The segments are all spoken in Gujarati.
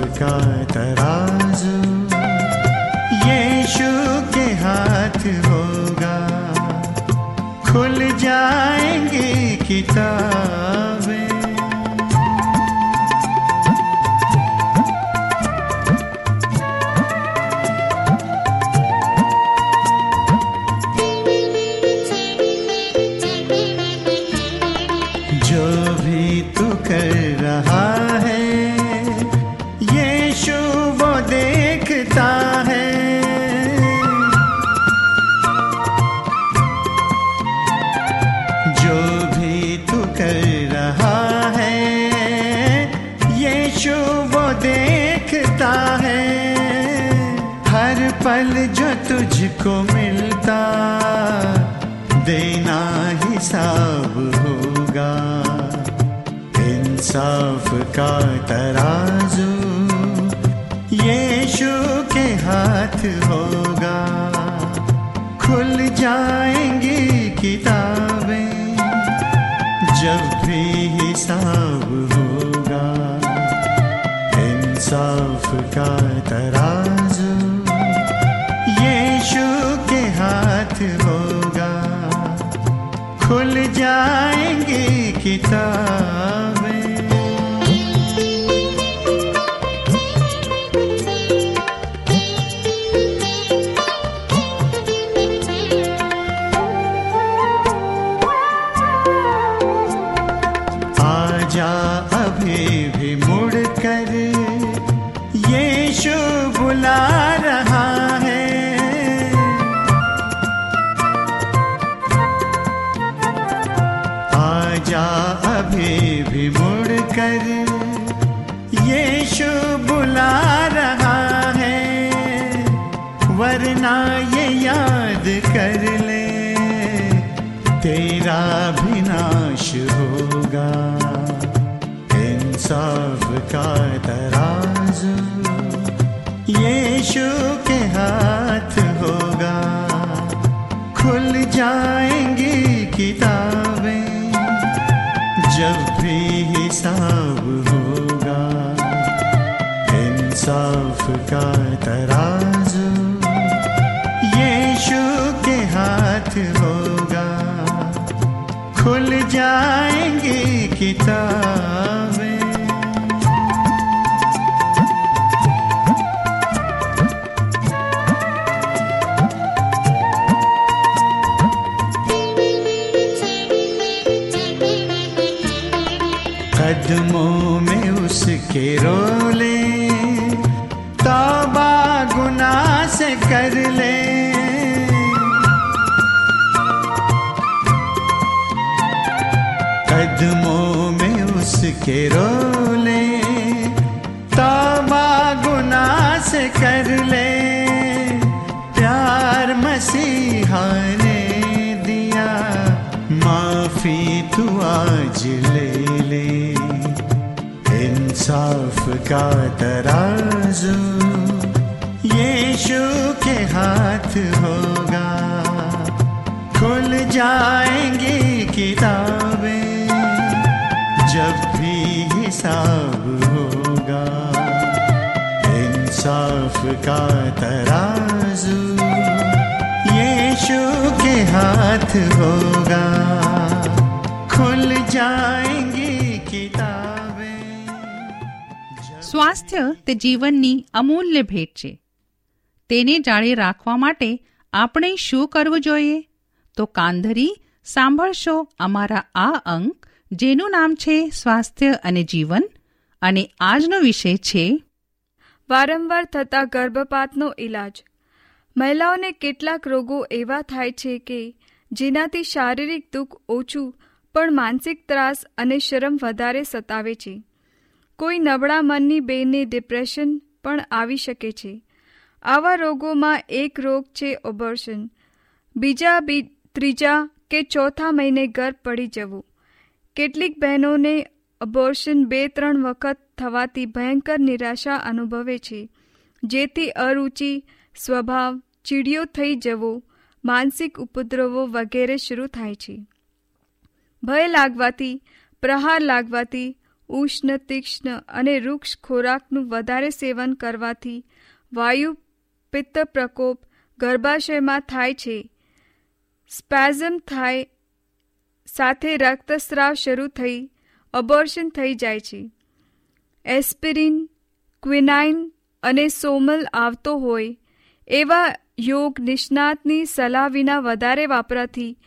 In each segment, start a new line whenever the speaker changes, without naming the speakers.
का तराजू। यीशु के हाथ होगा। खुल जाएँगी किताबें। भी तू कर रहा है। यीशु वो देखता है। हर पल जो तुझको मिलता, देना हिसाब होगा। इंसाफ का तराजू यीशु के हाथ होगा। खुल जाएँगी किताबें इंसाफ का तराजू। यीशु के हाथ होगा। खुल जाएँगी किताबें। का तराजू कर ले। कदमों में उसके रोले तौबा गुनाह से कर ले। प्यार मसीहा ने दिया, माफ़ी तू आज ले ले। इंसाफ का तराजू। यीशु के हाथ होगा खुल जाएंगी किताबें जब भी हिसाब होगा इंसाफ का तराजू यीशु हाथ होगा खुल जाएंगी किताबें
સ્વાસ્થ્ય તે જીવનની અમૂલ્ય ભેટ છે તેને જાળી રાખવા માટે આપણે શું કરવું જોઈએ? તો કાંધરી સાંભળશો અમારા આ અંક, જેનું નામ છે સ્વાસ્થ્ય અને જીવન, અને આજનો વિષય છે
વારંવાર થતા ગર્ભપાતનો ઇલાજ મહિલાઓને કેટલાક રોગો એવા થાય છે કે જેનાથી શારીરિક દુઃખ ઓછું, પણ માનસિક ત્રાસ અને શરમ વધારે સતાવે છે. કોઈ નબળા મનની બેનને ડિપ્રેશન પણ આવી શકે છે. આવા રોગોમાં એક રોગ છે ઓબર્શન બીજા ત્રીજા કે ચોથા મહિને ગર્ભ પડી જવું. કેટલીક બહેનોને અબોર્શન બે, ત્રણ વખત થવાથી ભયંકર નિરાશા અનુભવે છે, જેથી અરુચિ, સ્વભાવ, ચીડિયો થઈ જવો, માનસિક ઉપદ્રવો વગેરે શરૂ થાય છે. ભય લાગવાથી, પ્રહાર લાગવાથી, ઉષ્ણ તીક્ષ્ણ અને વૃક્ષ ખોરાકનું વધારે સેવન કરવાથી વાયુ પિત્ત પ્રકોપ ગર્ભાશયમાં થાય છે. સ્પેઝમ થાય સાથે રક્તસ્રાવ શરૂ થઈ, અબોર્શન થઈ જાય છે. એસ્પિરિન, ક્વિનાઇન અને સોમલ આવતો હોય, એવા યોગ નિષ્ણાતની સલાહ વિના વધારે વાપરાથી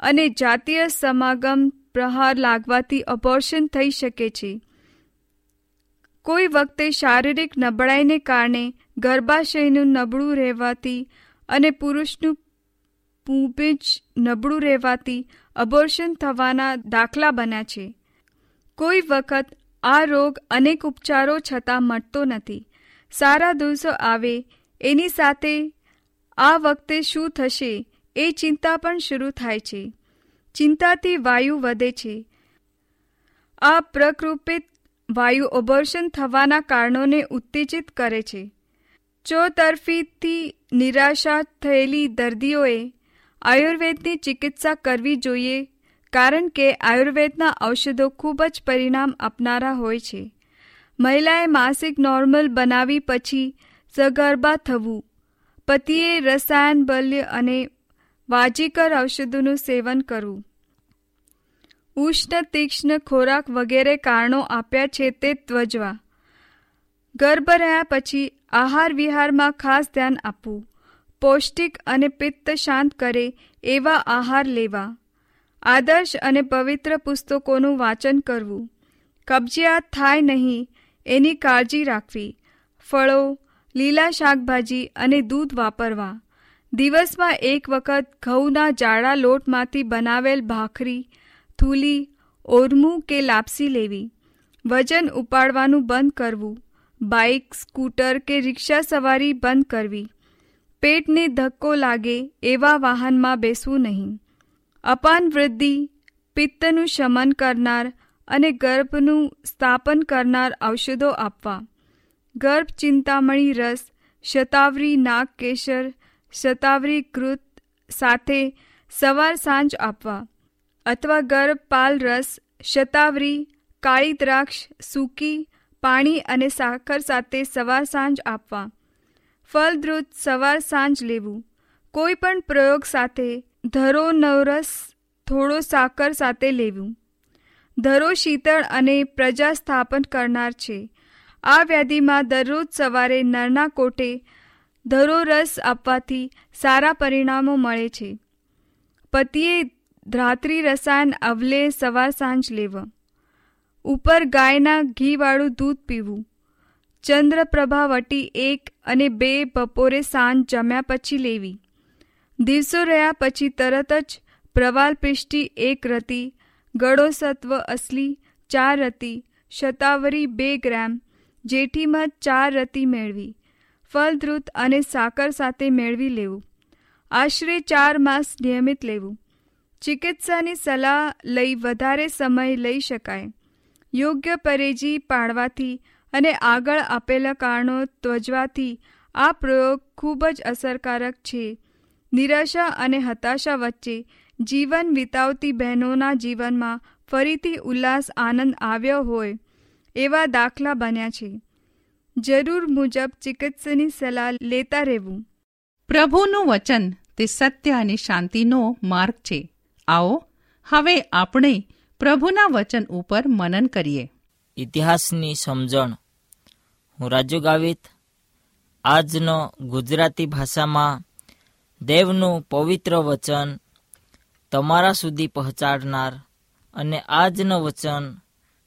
અને જાતીય સમાગમ પ્રહાર લાગવાથી અબોર્શન થઈ શકે છે. કોઈ વખતે શારીરિક નબળાઈને કારણે ગર્ભાશયનું નબળું રહેવાથી અને પુરુષનું પૂંપેજ નબળું રહેવાથી અબોર્શન થવાના દાખલા બન્યા છે. કોઈ વખત આ રોગ અનેક ઉપચારો છતાં મટતો નથી. સારા દિવસો આવે, એની સાથે આ વખતે શું થશે એ ચિંતા પણ શરૂ થાય છે. ચિંતાથી વાયુ વધે છે. આ પ્રકૃપિત વાયુ ઓબર્શન થવાના કારણોને ઉત્તેજિત કરે છે. ચોતરફીથી નિરાશા થયેલી દર્દીઓએ આયુર્વેદની ચિકિત્સા કરવી જોઈએ, કારણ કે આયુર્વેદના ઔષધો ખૂબ જ પરિણામ આપનારા હોય છે. મહિલાએ માસિક નોર્મલ બનાવી પછી સગર્ભા થવું, પતિએ રસાયણ બલ્ય અને વાજીકર ઔષધોનું સેવન કરવું. ઉષ્ણ તીક્ષ્ણ ખોરાક વગેરે કારણો આપ્યા છે તે ત્વજવા ગર્ભ રહ્યા પછી આહાર વિહારમાં ખાસ ધ્યાન આપવું. પૌષ્ટિક અને પિત્ત શાંત કરે એવા આહાર લેવા. આદર્શ અને પવિત્ર પુસ્તકોનું વાંચન કરવું. કબજિયાત થાય નહીં એની કાળજી રાખવી. ફળો, લીલા શાકભાજી અને દૂધ વાપરવા. દિવસમાં એક વખત ઘઉંના જાડા લોટમાંથી બનાવેલ ભાખરી, થૂલી, ઓરમું કે લાપસી લેવી. વજન ઉપાડવાનું બંધ કરવું. બાઇક, સ્કૂટર કે રિક્ષા સવારી બંધ કરવી. પેટને ધક્કો લાગે એવા વાહનમાં બેસવું નહીં. અપાન વૃદ્ધિ, પિત્તનું શમન કરનાર અને ગર્ભનું સ્થાપન કરનાર ઔષધો આપવા. ગર્ભ ચિંતામણી રસ, શતાવરી નાગ કેસર, શતાવરી કૃત સાથે સવાર સાંજ આપવા. અથવા ગર્ભપાલ રસ, શતાવરી, કાળી દ્રાક્ષ, સૂકી પાણી અને સાકર સાથે સવાર સાંજ આપવા. ફળદ્રુત સવાર સાંજ લેવું. કોઈ પણ પ્રયોગ સાથે ધરો નવરસ થોડો સાકર સાથે લેવું. ધરો શીતળ અને પ્રજા સ્થાપન કરનાર છે. આ વ્યાધિમાં દરરોજ સવારે નરના કોટે ધરો રસ આપવાથી સારા પરિણામો મળે છે. પતિએ ધાત્રી રસાયણ અવલે સવાર સાંજ લેવા. ઉપર ગાયના ઘીવાળું દૂધ પીવું. ચંદ્રપ્રભાવટી એક અને બે બપોરે સાંજ જમ્યા પછી લેવી. દિવસો રહ્યા પછી તરત જ પ્રવાલ પૃષ્ટિ એક રતી, ગળો સત્વ અસલી ચાર રતી, શતાવરી બે ગ્રામ, જેઠીમાં ચાર રતી મેળવી ફલદ્રુત અને સાકર સાથે મેળવી લેવું. આશરે ચાર માસ નિયમિત લેવું. ચિકિત્સાની સલાહ લઈ વધારે સમય લઈ શકાય. યોગ્ય પરેજી પાડવાથી અને આગળ આપેલા કારણો ત્વજવાથી આ પ્રયોગ ખૂબ જ અસરકારક છે. નિરાશા અને હતાશા વચ્ચે જીવન વિતાવતી બહેનોના જીવનમાં ફરીથી ઉલ્લાસ, આનંદ આવ્યો હોય એવા દાખલા બન્યા છે. જરૂર મુજબ ચિકિત્સની સલાહ લેતા રહેવું.
પ્રભુનું વચન તે સત્ય અને શાંતિનો માર્ગ છે. આવો, હવે આપણે પ્રભુના વચન ઉપર મનન કરીએ.
ઇતિહાસની સમજણ. હું રાજુ ગાવિત આજનો ગુજરાતી ભાષામાં દેવનું પવિત્ર વચન તમારા સુધી પહોંચાડનાર અને આજનું વચન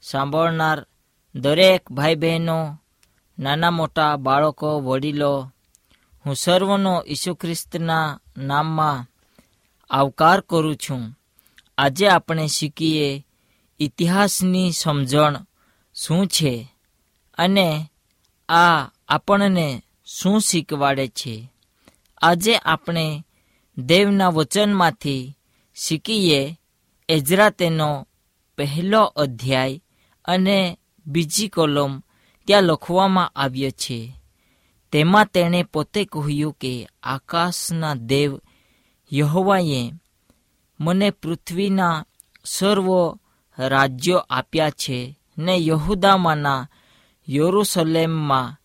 સાંભળનાર દરેક ભાઈ બહેનો નાના મોટા બાળકો, વડીલો, હું સર્વનો ઈસુ ખ્રિસ્તના નામમાં આવકાર કરું છું. આજે આપણે શીખીએ ઇતિહાસની સમજણ શું છે અને આ આપણને શું શીખવાડે છે? આજે આપણે દેવના વચનમાંથી શીખીએ એજરા તેનો પહેલો અધ્યાય અને બીજી કોલમ ત્યાં લખવામાં આવ્યો છે, તેમાં તેણે પોતે કહ્યું કે આકાશના દેવ યહોવાએ મને પૃથ્વીના સર્વ રાજ્યો આપ્યા છે ને યહુદામાંના યરુસલેમમાં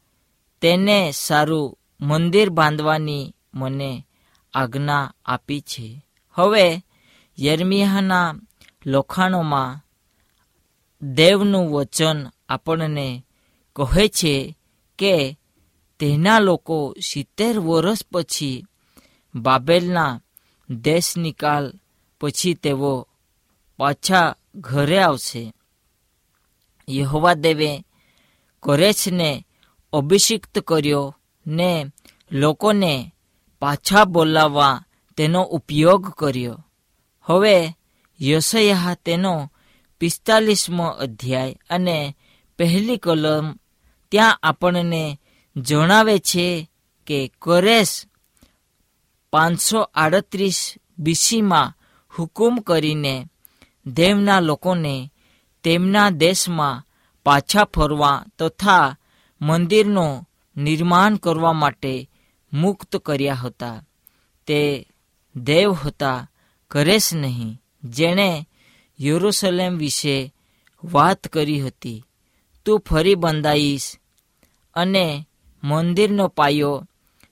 તેને સારું મંદિર બાંધવાની મને આજ્ઞા આપી છે. હવે યર્મિયાના લખાણોમાં દેવનું વચન આપણને કહે છે કે તેના લોકો સિત્તેર વર્ષ પછી બાબેલના દેશ નિકાલ પછી તેઓ પાછા ઘરે આવશે. યહોવા દેવે કોરેશને અભિષિક્ત કર્યો ને લોકોને પાછા બોલાવવા તેનો ઉપયોગ કર્યો. હવે યશયા તેનો પિસ્તાલીસમો અધ્યાય અને પહેલી કલમ ત્યાં આપણને જણાવે છે કે કોરેશ પાંચસો આડત્રીસ બીસીમાં હુકુમ કરીને દેવના લોકોને તેમના દેશમાં પાછા ફરવા તથા મંદિરનું નિર્માણ કરવા માટે મુક્ત કર્યા હતા. તે દેવ હતા કરેશ નહીં. જેણે યરુસલેમ વિશે વાત કરી હતી. તું ફરી બંધાઈશ અને મંદિરનો પાયો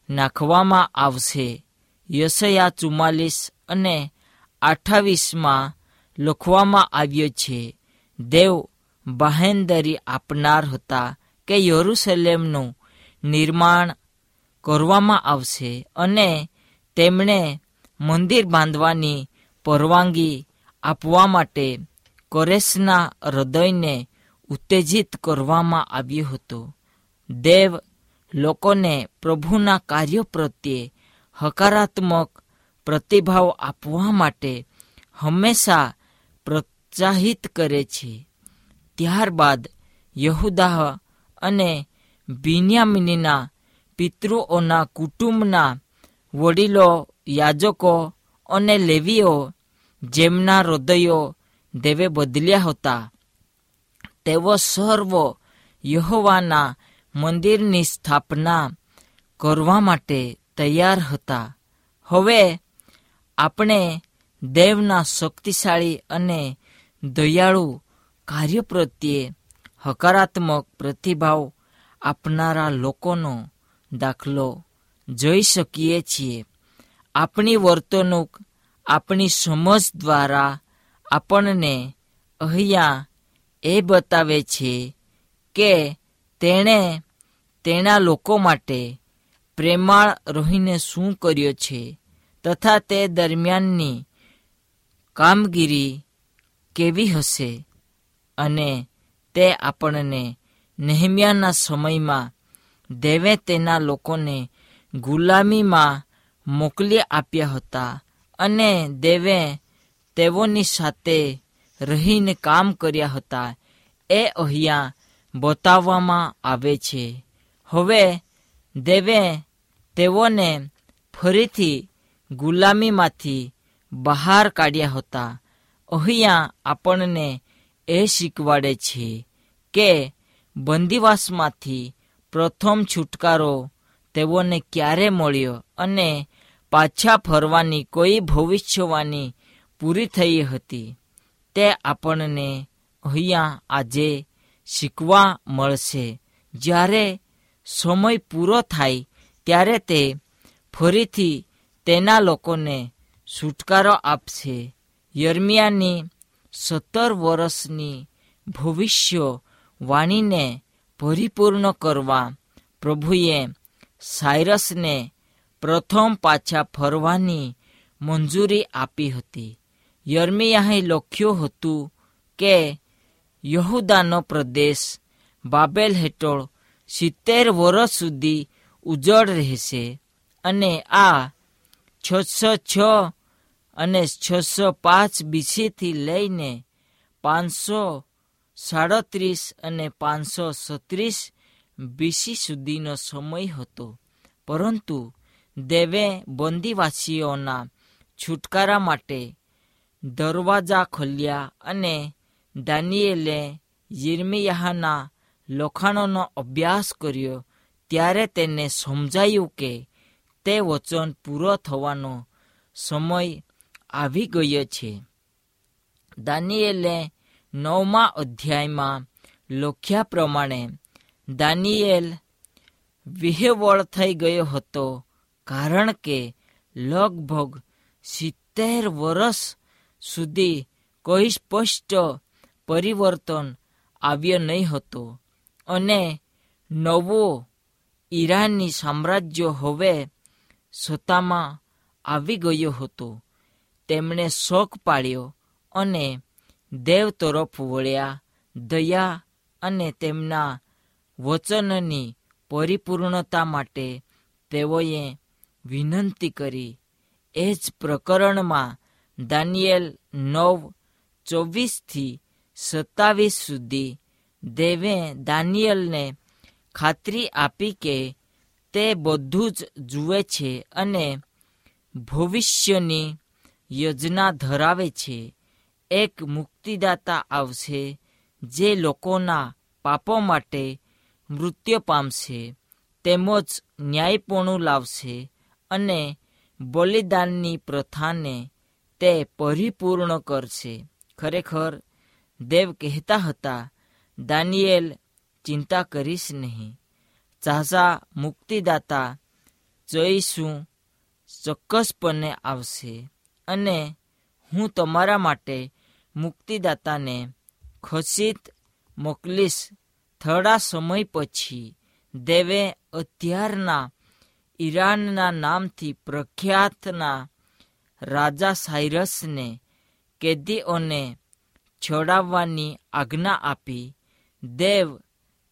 નાખવામાં આવશે. યશયા ચુમ્માલીસ અને અઠ્ઠાવીસમાં લખવામાં આવ્યો છે, દેવ બાહેંદરી આપનાર હતા કે યરુસલેમનું નિર્માણ કરવામાં આવશે અને તેમણે મંદિર બાંધવાની પરવાનગી આપવા માટે કોરેશના હૃદયને ઉત્તેજિત કરવામાં આવ્યું હતું. દેવ લોકોને પ્રભુના કાર્યો પ્રત્યે હકારાત્મક પ્રતિભાવ આપવા માટે હંમેશા પ્રોત્સાહિત કરે છે. ત્યારબાદ યહુદાહ અને બિન્યામિનીના પિતૃઓના કુટુંબના વડીલો, યાજકો અને લેવીઓ જેમના હૃદયો દેવે બદલ્યા હતા, તેઓ સર્વ યહોવાના મંદિરની સ્થાપના કરવા માટે તૈયાર હતા. હવે આપણે દેવના શક્તિશાળી અને દયાળુ કાર્ય પ્રત્યે હકારાત્મક પ્રતિભાવ આપનારા લોકોનો દાખલો જોઈ શકીએ છીએ. આપણી વર્તણૂક, આપણી સમજ દ્વારા આપણને અહીંયા એ બતાવે છે કે તેણે તેના લોકો માટે પ્રેમાળ રહીને શું કર્યો છે તથા તે દરમિયાનની કામગીરી કેવી હશે અને તે આપણને નેહમ્યાના સમયમાં દેવે તેના લોકોને ગુલામીમાં મોકલી આપ્યા હતા અને દેવે તેઓની સાથે રહીને કામ કર્યા હતા. એ અહીંયા બતાવવામાં આવે છે. હવે દેવે તેઓને ફરીથી ગુલામીમાંથી બહાર કાઢ્યા હતા. અહીંયા આપણને એ શીખવાડે છે કે બંદીવાસમાંથી પ્રથમ છુટકારો તેઓને ક્યારે મળ્યો અને પાછા ફરવાની કોઈ ભવિષ્યવાણી પૂરી થઈ હતી તે આપણને અહીંયા આજે શીખવા મળશે. જ્યારે સમય પૂરો થાય ત્યારે તે ફરીથી તેના લોકોને છુટકારો આપશે. યર્મિયાની સત્તર વર્ષની ભવિષ્ય વાણીને પરિપૂર્ણ કરવા પ્રભુએ સાયરસને પ્રથમ પાછા ફરવાની મંજૂરી આપી હતી. યર્મિયાએ લખ્યું હતું કે યહુદાનો પ્રદેશ બાબેલ હેઠળ સિત્તેર વર્ષ સુધી ઉજળ રહેશે અને આ છસો છ અને છસો પાંચ બીસીથી લઈને પાંચસો સાડત્રીસ અને પાંચસો છત્રીસ બીસી સુધીનો સમય હતો. પરંતુ દેવે બંદીવાસીઓના છુટકારા માટે દરવાજા ખોલ્યા અને દાનિયેલે યિર્મિયાહના લખાણોનો અભ્યાસ કર્યો. ત્યારે તેને સમજાયું કે તે વચન પૂરો થવાનો સમય આવી ગયો છે. દાનિયેલે નવમા અધ્યાયમાં લખ્યા પ્રમાણે દાનિયેલ વિહેવળ થઈ ગયો હતો કારણ કે લગભગ સિત્તેર વર્ષ સુધી કોઈ સ્પષ્ટ પરિવર્તન આવ્યો નહીં હતો અને નવો ઈરાનની સામ્રાજ્ય હવે સત્તામાં આવી ગયો હતો. તેમણે શોક પાડ્યો અને દેવ તરફ વળ્યા, દયા અને તેમના વચનની પરિપૂર્ણતા માટે તેઓએ વિનંતી કરી. એ જ પ્રકરણમાં દાનિયેલ નવ ચોવીસથી સત્તાવીસ સુધી દેવે દાનિયલને ખાતરી આપી કે તે બધું જ જુએ છે અને ભવિષ્યની યોજના ધરાવે છે. એક મુક્તિદાતા આવશે જે લોકોના પાપો માટે મૃત્યુ પામશે. તેમજ ન્યાયપણું લાવશે અને બલિદાનની પ્રથાને તે પરિપૂર્ણ કરશે. ખરેખર, દેવ કહેતા હતા, દાનિયેલ, ચિંતા કરીશ નહીં. ચાહસા મુક્તિદાતા જઈશું, ચોક્કસપણે આવશે. અને હું તમારા માટે મુક્તિદાતાને ખસિત મોકલીશ. થોડા સમય પછી દેવે અત્યારના ઈરાનના નામથી પ્રખ્યાતના રાજા સાયરસને કેદીઓને છોડાવવાની આજ્ઞા આપી. દેવ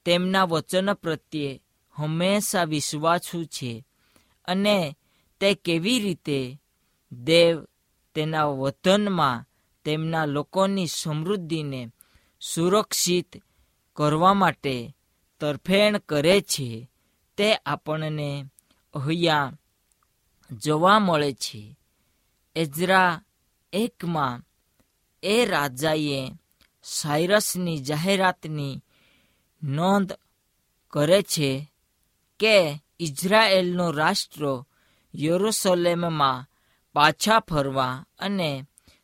તેમના વચન પ્રત્યે હંમેશા વિશ્વાસુ છે અને તે કેવી રીતે દેવ તેના વતનમાં તેમના લોકોની સમૃદ્ધિને સુરક્ષિત કરવા માટે તરફેણ કરે છે. તે આપણને અહીંયા જોવા મળે છે. એજરા એકમાં, એ રાજાએ સાયરસની જાહેરાતની નોંધ કરે છે કે ઇઝરાયેલનો રાષ્ટ્ર યરુસલેમમાં પાછા ફરવા અને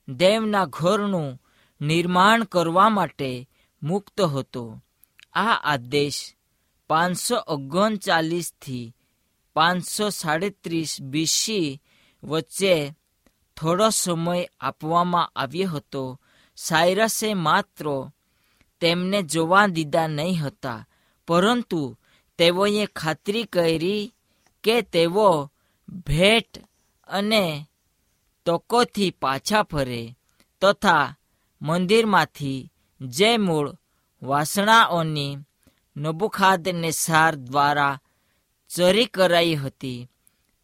દેવના ઘરનું નિર્માણ કરવા માટે મુક્ત હતો. આ આદેશ પાંચસો ઓગણચાલીસથી પાંચસો સાડત્રીસ બીસી વચ્ચે થોડો સમય આપવામાં આવ્યો હતો. સાયરસે માત્ર તેમને જોવા દીધા નહીં હતા, પરંતુ તેઓએ ખાતરી કરી કે તેઓ ભેટ અને તકોથી પાછા ફરે તથા મંદિરમાંથી જે મૂળ વાસણાઓની નબુખાદને સાર દ્વારા ચરી કરાઈ હતી.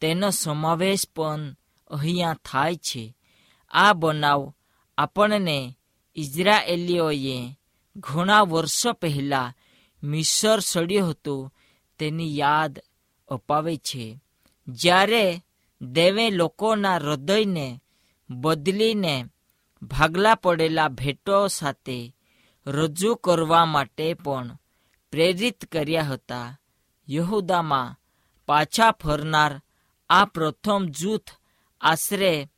તેનો સમાવેશ પણ અહીંયા થાય છે. આ બનાવ આપણને ઇઝરાયેલીઓએ ઘણા વર્ષો પહેલાં મિસર સડ્યું હતું તેની યાદ અપાવે છે. જ્યારે દેવે લોકોના હૃદયને બદલીને ભાગલા પડેલા ભેટો સાથે રજૂ કરવા માટે પણ પ્રેરિત કર્યા હતા. યહુદામાં પાછા ફરનાર આ પ્રથમ જૂથ આશરે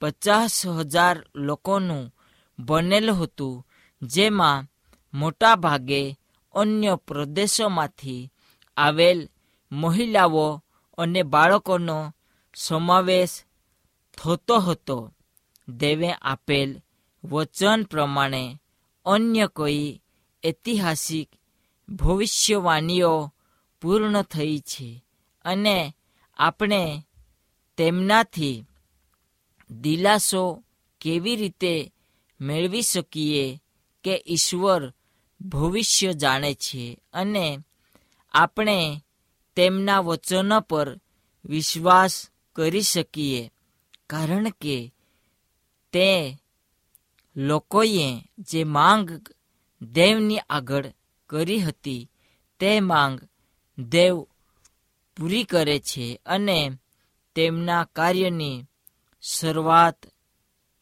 પચાસ હજાર લોકોનું બનેલું હતું, જેમાં મોટા ભાગે અન્ય પ્રદેશોમાંથી આવેલ મહિલાઓ અને બાળકોનો સમાવેશ થતો હતો. દેવે આપેલ વચન પ્રમાણે અન્ય કોઈ ઐતિહાસિક ભવિષ્યવાણીઓ પૂર્ણ થઈ છે અને આપણે તેમનાથી દિલાસો કેવી રીતે મેળવી શકીએ કે ઈશ્વર ભવિષ્ય જાણે છે અને આપણે તેમના વચનો પર વિશ્વાસ કરી શકીએ. કારણ કે તે લોકોએ જે માંગ દેવની આગળ કરી હતી, તે માંગ દેવ પૂરી કરે છે અને તેમના કાર્યની શરૂઆત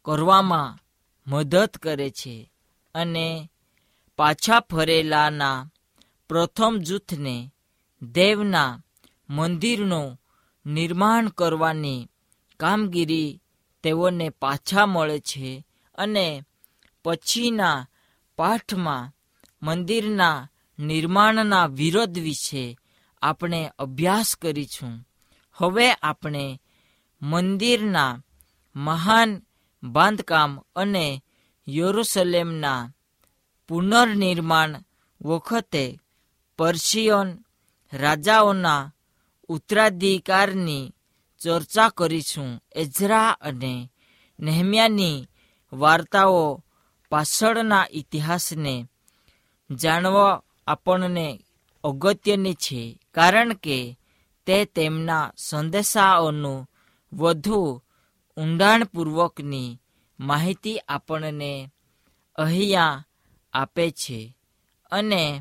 કરવામાં મદદ કરે છે અને પાછા ફરેલાના પ્રથમ જૂથને દેવના મંદિરનું નિર્માણ કરવાની કામગીરી તેઓને પાછા મળે છે અને પછીના પાઠમાં મંદિરના નિર્માણના વિરોધ વિશે આપણે અભ્યાસ કરીશું. હવે આપણે મંદિરના મહાન બાંધકામ અને યરુસલેમના પુનર્નિર્માણ વખતે પર્શિયન રાજાઓના ઉત્તરાધિકારની ચર્ચા કરીશું. એઝરા અને નેહમ્યાની વાર્તાઓ પાછળના ઇતિહાસને જાણવા આપણને અગત્યની છે, કારણ કે તે તેમના સંદેશાઓનું વધુ ઊંડાણપૂર્વકની માહિતી આપણને અહીંયા આપે છે. અને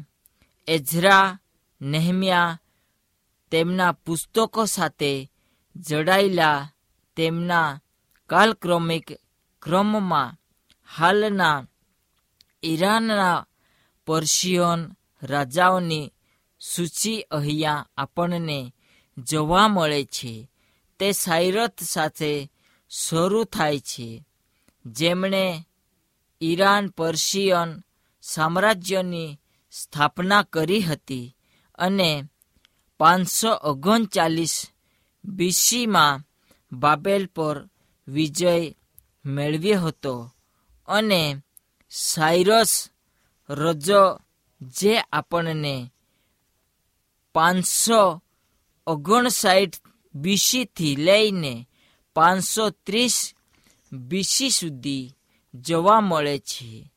એઝરા, નેહમ્યા તેમના પુસ્તકો સાથે જડાયેલા તેમના કાલક્રમિક ક્રમમાં હાલના ઈરાનના પર્શિયન રાજાઓની સૂચિ અહીંયા આપણને જોવા મળે છે. તે સાયરત સાથે શરૂ થાય છે. જેમણે ઈરાન પર્શિયન સામ્રાજ્યની સ્થાપના કરી હતી અને પાંચસો ઓગણચાલીસ બીસીમાં બાબેલ પર વિજય મેળવ્યો હતો અને સાયરસ રજો જે આપણને પાંચસો ઓગણસાઠ બીસીથી લઈને પાંચસો ત્રીસ બીસી સુધી જોવા મળે છે.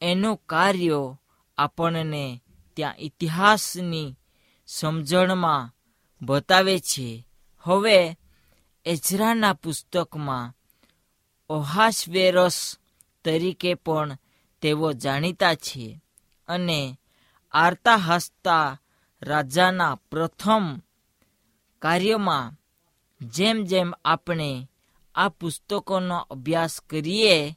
એનું કાર્ય આપણને ત્યાં ઇતિહાસની સમજણમાં બતાવે છે. હવે એજરાના પુસ્તકમાં ઓહાશવેરસ તરીકે પણ તેઓ જાણીતા છે અને આરતા હસતા રાજાના પ્રથમ કાર્યમાં જેમ જેમ આપણે આ પુસ્તકોનો અભ્યાસ કરીએ,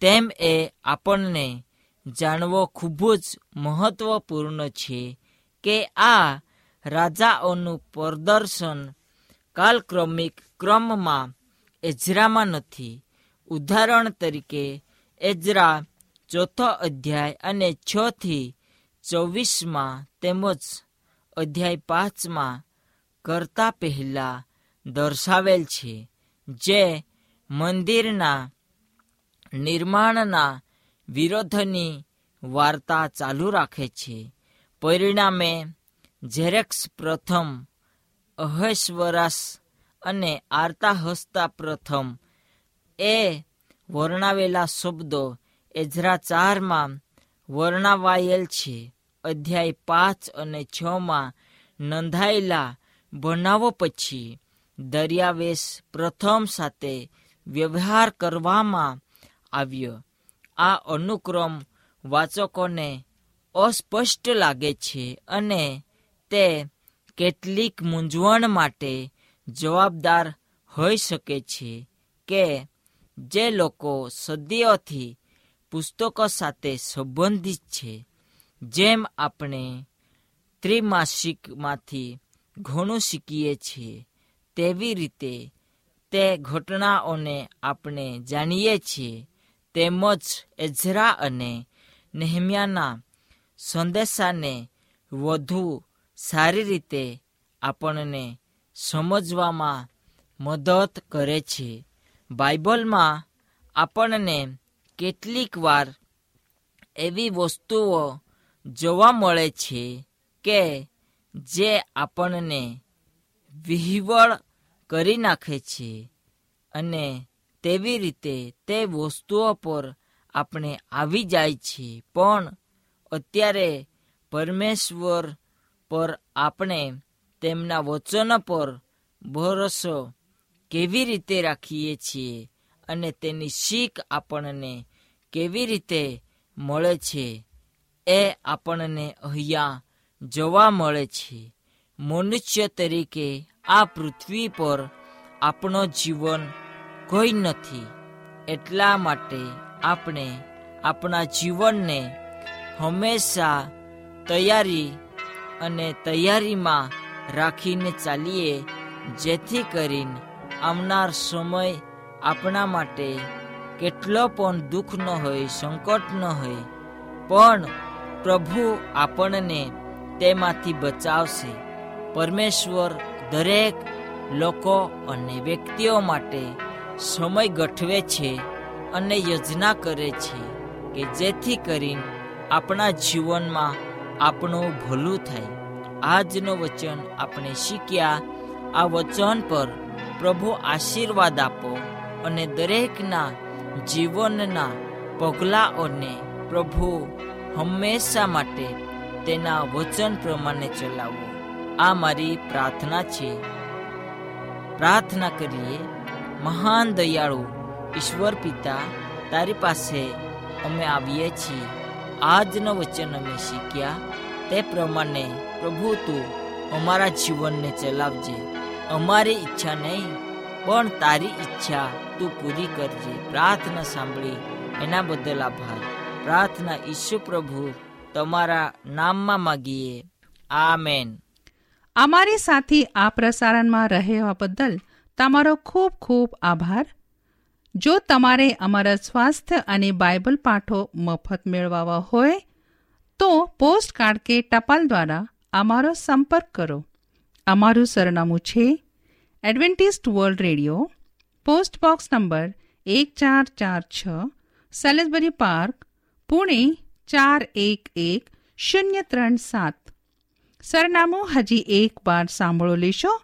તેમ એ આપણને જાણવો ખૂબ જ મહત્વપૂર્ણ છે કે આ રાજાઓનું પ્રદર્શન કાલક્રમિક ક્રમમાં એજરામાં નથી. ઉદાહરણ તરીકે એજરા ચોથો અધ્યાય અને છ થી ચોવીસમાં તેમજ અધ્યાય પાંચમાં કરતા પહેલા દર્શાવેલ છે, જે મંદિરના નિર્માણના વિરોધની વાર્તા ચાલુ રાખે છે. પરિણામે ઝેરેક્સ પ્રથમ અહસ્વરાસ અને આરતા હસ્તા પ્રથમ. એ વર્ણાવેલા શબ્દો એઝરા ચારમાં વર્ણાવાયેલ છે. અધ્યાય પાંચ અને છમાં નોંધાયેલા બનાવો પછી દરિયાવેશ પ્રથમ સાથે વ્યવહાર કરવામાં આવ્યો. આ અનુક્રમ વાચકોને અસ્પષ્ટ લાગે છે અને તે કેટલીક મૂંઝવણ માટે જવાબદાર હોઈ શકે છે કે જે લોકો સદીઓથી પુસ્તકો સાથે સંબંધિત છે, જેમ આપણે ત્રિમાસિકમાંથી ઘણું શીખીએ છીએ, તેવી રીતે તે ઘટનાઓને આપણે જાણીએ છીએ, તેમજ એઝરા અને નેહમ્યાના સંદેશાને વધુ સારી રીતે આપણને સમજવામાં મદદ કરે છે. બાઇબલમાં આપણને કેટલીક વાર એવી વસ્તુઓ જોવા મળે છે કે જે આપણને વિહવળ કરી નાખે છે અને તેવી રીતે તે વસ્તુઓ પર આપણે આવી જાય છે. પણ અત્યારે પરમેશ્વર પર આપણે તેમના વચન પર ભરોસો કેવી રીતે રાખીએ છીએ અને તેની શીખ આપણને કેવી રીતે મળે છે એ આપણને અહીંયા જોવા મળે છે. મનુષ્ય તરીકે આ પૃથ્વી પર આપણો જીવન કોઈ નથી. એટલા માટે આપણે આપણા જીવનને હંમેશા તૈયારી અને તૈયારીમાં રાખીને ચાલીએ, જેથી કરીને આવનાર સમય આપણા માટે કેટલો પણ દુઃખ ન હોય, સંકટ ન હોય, પણ પ્રભુ આપણને તેમાંથી બચાવશે. પરમેશ્વર દરેક લોકો અને વ્યક્તિઓ માટે સમય ગઠવે છે અને યોજના કરે છે કે જેથી કરીને આપણા જીવનમાં આપણું ભલું થાય. આજનો વચન આપણે શીખ્યા. આ વચન પર પ્રભુ આશીર્વાદ આપો અને દરેકના જીવનના પગલાઓને પ્રભુ હંમેશા માટે તેના વચન પ્રમાણે ચલાવો. આ મારી પ્રાર્થના છે. પ્રાર્થના કરીએ. મહાન દયાળુ, ઈશ્વર પિતા, તારી પાસે અમે આવીએ છીએ. આજનો વચન અમે શીખ્યા. તે પ્રમાણે પ્રભુ તું અમારા જીવનને ચલાવજે. અમારી ઈચ્છા નહીં, પણ તારી ઈચ્છા તું પૂરી કરજે. પ્રાર્થના સાંભળી, એના બદલ આભાર. પ્રાર્થના ઈસુ પ્રભુ તમારા નામમાં માગીએ. આમેન.
અમારી સાથે આ પ્રસારણમાં રહેવા બદલ તમારો ખૂબ ખૂબ આભાર. જો તમારે અમારા સ્વાસ્થ્ય અને બાઇબલ પાઠો મફત મેળવવા હોય, તો પોસ્ટ કાર્ડ કે ટપાલ દ્વારા અમારો સંપર્ક કરો. અમારું સરનામું છે Adventist World Radio, post box number એક ચાર ચાર છ, સેલેસબરી પાર્ક, પુણે ચાર એક એક, શૂન્ય ત્રણ સાત. સરનામું હજી એક વાર સાંભળો લેશો.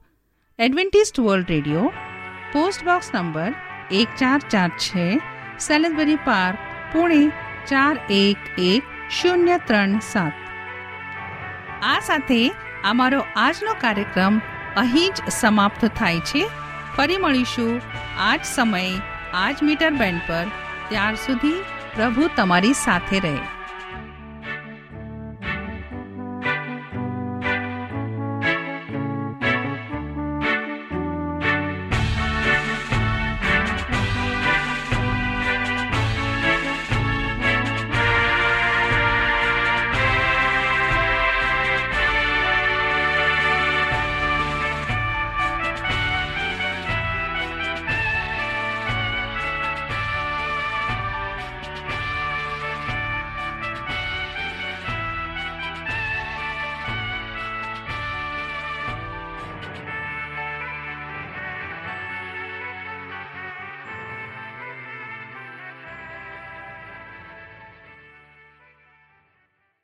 Adventist World Radio, post box number એક ચાર ચાર છે સેલેસબરી પાર્ક પુણે ચાર એક એક શૂન્ય ત્રણ સાત આ સાથે અમારો આજનો કાર્યક્રમ અહીં જ સમાપ્ત થાય છે ફરી મળીશું આજ સમયે આજ મીટર બેન્ડ પર ત્યાર સુધી પ્રભુ તમારી સાથે રહે